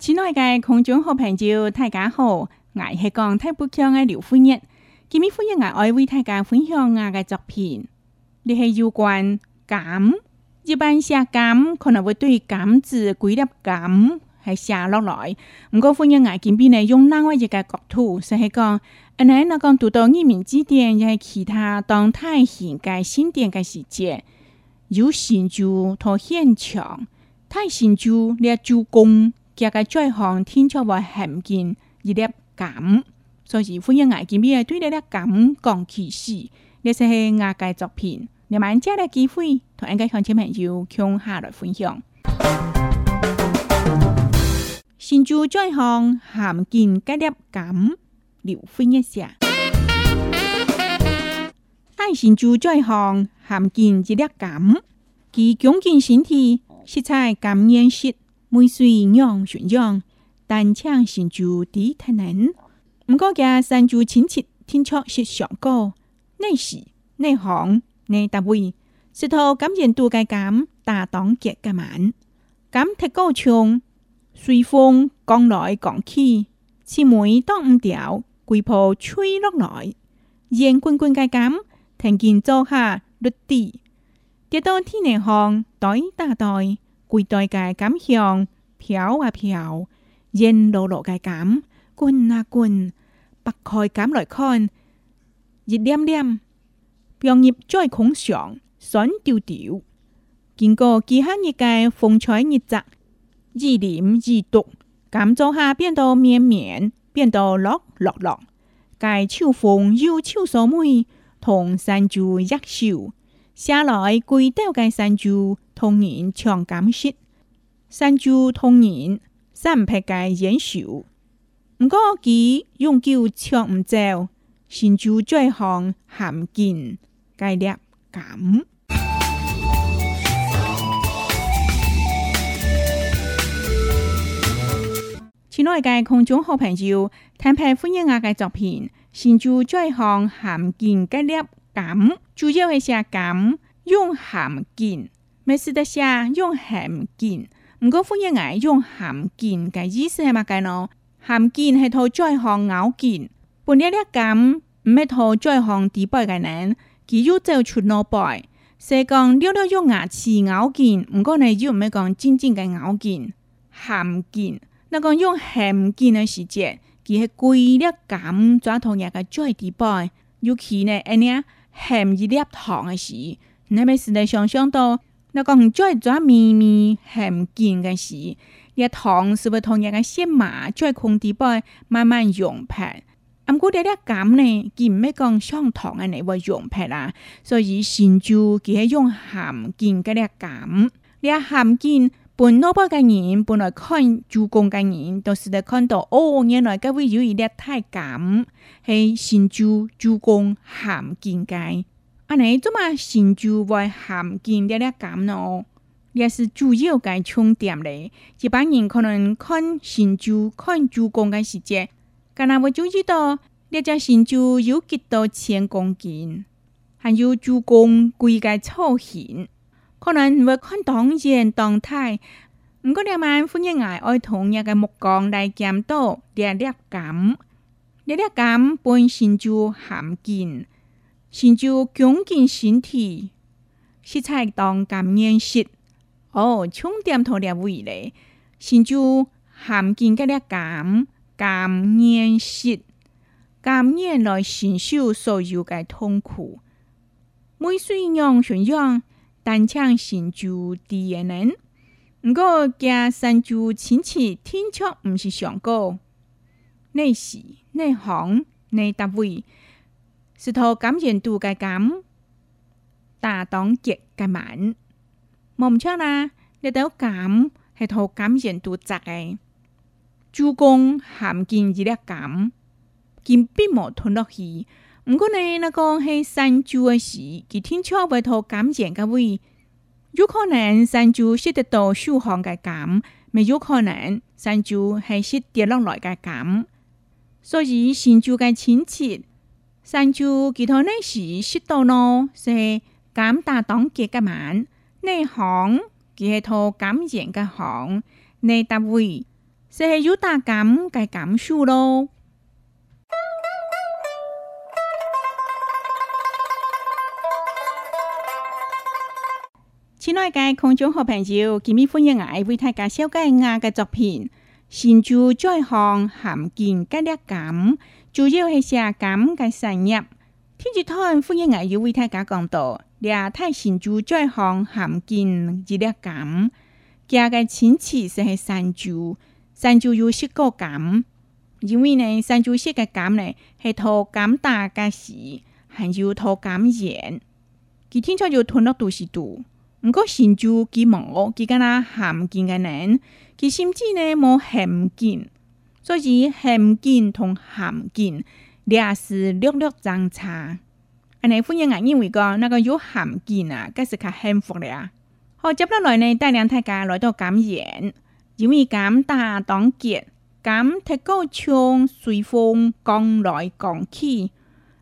亲爱的观众好朋友，大家好！我是讲台北腔的刘夫人。今日夫人啊，爱为大家分享我的作品。呢是有关感。一般写感，可能会对感字几粒感系写落来。不过欢迎我今边呢用另外一个角度，就系讲，你讲读到移民之电，又系其他当泰现嘅新店嘅事件，有新竹拖现场，太兴竹了主工。嘅嘅災項天災禍罕見，而啲咁，所以歡迎我見面對呢啲咁講其事，呢些係我嘅作品，你們借啲機會同應該向親朋友共下來分享。先做災項罕見嘅啲咁，聊分一下。愛心做災項罕見一啲咁，其強健身體，實在感恩節。每水酿宣扬，但请神主低太难。唔過嘅神主親切天卓是上高，內事內行內搭位，石頭感染度嘅減，大黨結嘅慢，減踢高唱，隨風降來降去，是每當唔調，季泡吹落來，煙滾滾嘅減，聽見做下律地，跌到天內行，袋大袋。柜台盖感香飘啊飘，人络络盖感群啊群，白开盖络看一点点，飘叶最空上，爽丢丢。经过几下日盖风采日折，一点一点感做下变到绵绵，变到落落落。盖秋风又秋扫梅同山竹叶秀。下来，归雕界三珠童年唱感谢，三珠童年三拍界演手，不过几用叫唱唔就，神州再行含尽，该叻感亲爱嘅空中好朋友，听平欢迎我嘅作品《神州再行含尽》，该叻。咁主要系食咁用咸见，咩事都食用咸见。唔该，翻译下用咸见嘅意思系乜嘢咯？咸见系套在项咬见，本列咧咁唔系套在项地包嘅人，佢要就出脑袋。所以讲，溜溜用牙齿咬见，唔该，你就唔系讲尖尖嘅咬见咸见。那个用咸见嘅时节，佢系龟列咁抓套嘢嘅在地包，尤其呢一年。咸一粒糖的时，你咪事得想象到，那个唔在咪咪密含金的时，你糖是不同也该先买，再控地不慢慢用啊不过这些感呢，见咩讲上糖啊，你话用撇啦，所以神州佢系用咸金格咧感，咧咸金。本老包嘅人，本来看朱公嘅人，都是看到哦，原来嗰位有一粒太监，系神洲朱公咸见界。阿你做么？神洲会咸见粒粒感咯？也是主要界充电咧。一般人可能看神洲，看朱公嘅时节，咁我就知道呢只神洲有几多千公斤，还有朱公贵嘅造型。可能我看能冻、เย็过冻、太，欢可能爱同鲜、解、艾土、解个木杠、大茄、土、解解感，解解感，本成就含金，成就强健身体，食材当感念食，哦，重点头了胃嘞，成就含金解解感，感念食，感念来承受所有嘅痛苦，每岁用想象。单枪行就敌人难，过，惊加三支亲戚天枪，毋是上高。内事内行内打位，是头感染度个感，大党结个满。唔错啦，内头感系头感染度窄诶。主公含金一粒感，金并冇吞落去。唔过呢，那讲系山猪的时，佢天桥外头感染个位，有可能山猪识得到树黄个感，没有可能山猪系识跌落来个感。所以新猪个亲戚，山猪佢头里时识到咯，是感染党结个满，内行佢系头感染个行，内单位是系有大感个感受咯。呢空中好朋友今哋欢迎爱为大家世我嘅作品，神州再行含见得感，主要系写感嘅生日。天主听欢迎常要为大家讲到，廿太神州再行含见而得感，家嘅前期就系神州，神州有四个感，因为呢神州四个感呢系套感大嘅时，还要套感远，佢天朝就吞咗肚少度？毋过神州几毛，几敢若含金个人，佢甚至呢冇含金，所以含金同含金，也是略略相差。安尼欢迎啊，因为讲那个有含金啊，更是较幸福了。好，接落来呢，带领大家来到感染，因为感大当结，感提高枪随风降来降去。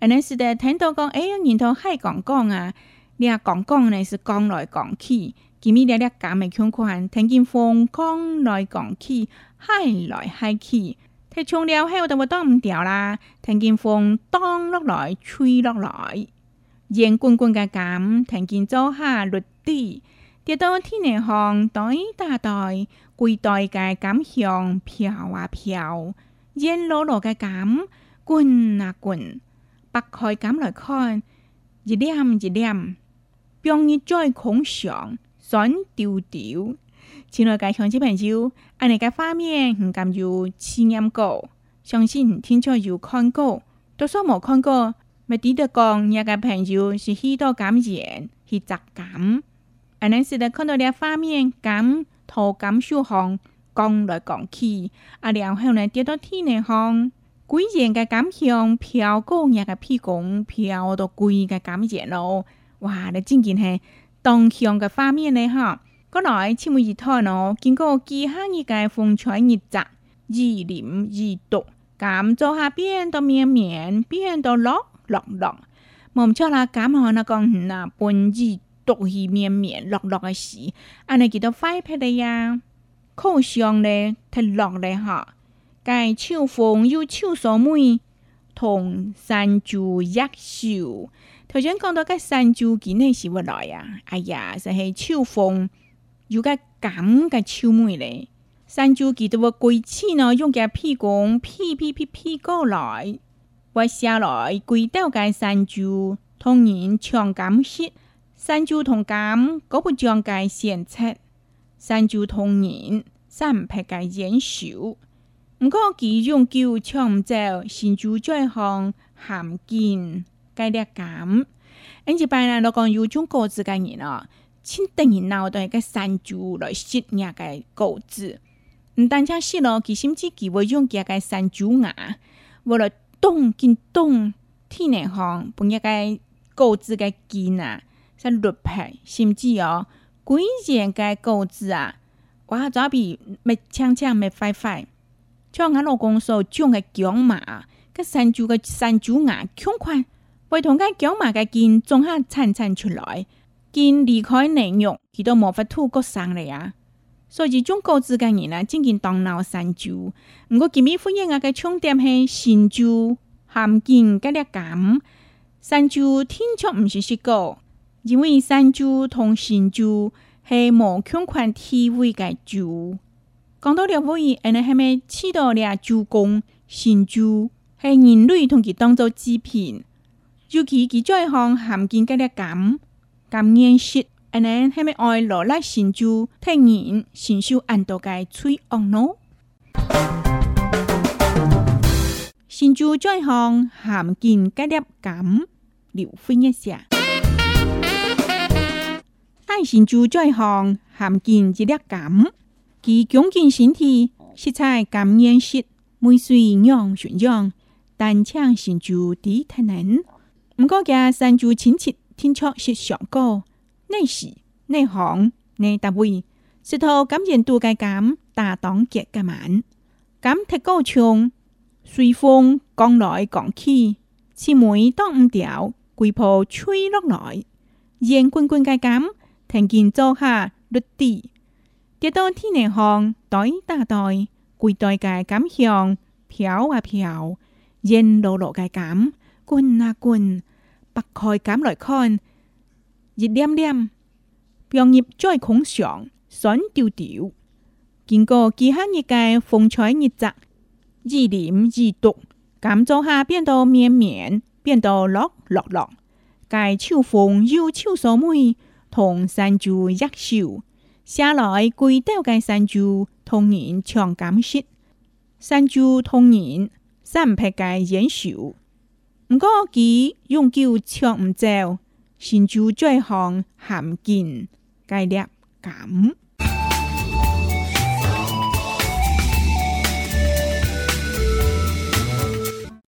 安尼是的，听到讲，诶欸，人头海讲讲啊。那讲讲呢是讲来讲去，几日了了讲没相关。听见风讲来讲去，嗨来嗨去，听冲了嘿，我当挡唔调啦。听见风咚落来吹落来，圆滚滚个感，听见枣下落地。跌到天内方，袋一大袋，归袋个感香飘啊飘，圆落落个感滚啊滚，把开感来看，一掂一掂。变一再空想，酸丢丢。亲爱的乡亲朋友，安尼个画面很感有体验过，相信听众有看过，都说冇看过，咪抵得讲，一个朋友是许多感染，是杂感。安尼是的，看到啲画面感，头，感受方讲来讲去，啊，然后呢，跌到天内风鬼人嘅感情飘过，人嘅屁股飘到鬼嘅感染咯。哇！你真見係当香嘅面呢咧过来日穿一拖呢，经过几下日嘅风吹日陣，熱淋熱毒，感受下边到绵绵，變到落落落。望們啦，日感受下嗱啊，本日毒气绵绵，落落嘅时，安尼几多快皮的呀？秋香咧，太落咧哈！介秋风又秋霜梅，同山竹叶秀。头先讲到个山椒件呢时，我来啊，哎呀，就系秋风有架咁架秋梅咧。山椒件都要归气呢，用个屁股屁屁屁屁过来，我下来归到个山椒，同人唱感些。山椒同感各不将个先切，山椒同人三百架烟少，唔过，其种叫抢唔走，新煮再行咸见。该粒咁，因一本来侬讲有种果子个人哦，先等人脑袋一个山猪来食人个果子，唔单只食咯，其甚至佮会用人家个山猪牙，为了动跟动体内方，把人个果子个筋啊，煞绿皮，甚至哦关节个果子啊，哇，早比咪锵锵咪飞飞，像俺老公说，种个姜嘛，个山猪个山猪牙穷宽。为同间讲埋嘅金仲下亲身出来金离开内容，佢都无法吐骨生了啊！所以中高资嘅人啊，真见当闹三州，毋过今面欢迎啊嘅重点系神州含剑加力感。三州天出毋是虚构，因为三州同神州系无强权地位嘅州。讲到了溥仪，原系咪起到了助攻？神州系人类同佢当做祭品。尤其佢做一項含金嘅啲感感染式，安尼係咪愛落來成就替人承受按多嘅罪惡咯？成就做一項含金嘅啲感，留分一下。愛成就做一項含金一粒感，其強健身體，色彩感染式，每歲樣選樣，單槍成就低特能。唔過嘅山竹親切天窗是上高，內時內行內搭位，石頭感染度嘅減大擋結嘅慢，減踢高牆，隨風降來降去，是每當唔掉，攰破吹落來，煙滾滾嘅減，聽見做下綠地，跌到天內行袋大袋，攰袋嘅減向飄啊飄，煙落落嘅減，滾啊滾。白开感来看热点点，杨叶在空上，笋跳跳。经过几番日改，风吹日晒，一点一点，感觉下变得绵绵，变得落落落。该秋风又秋扫妹，同山竹叶笑，下来跪倒该山竹，同人强感时。山竹同人，三拍该烟秀。毋过，伊用久唱毋着，神州再行含见介粒感。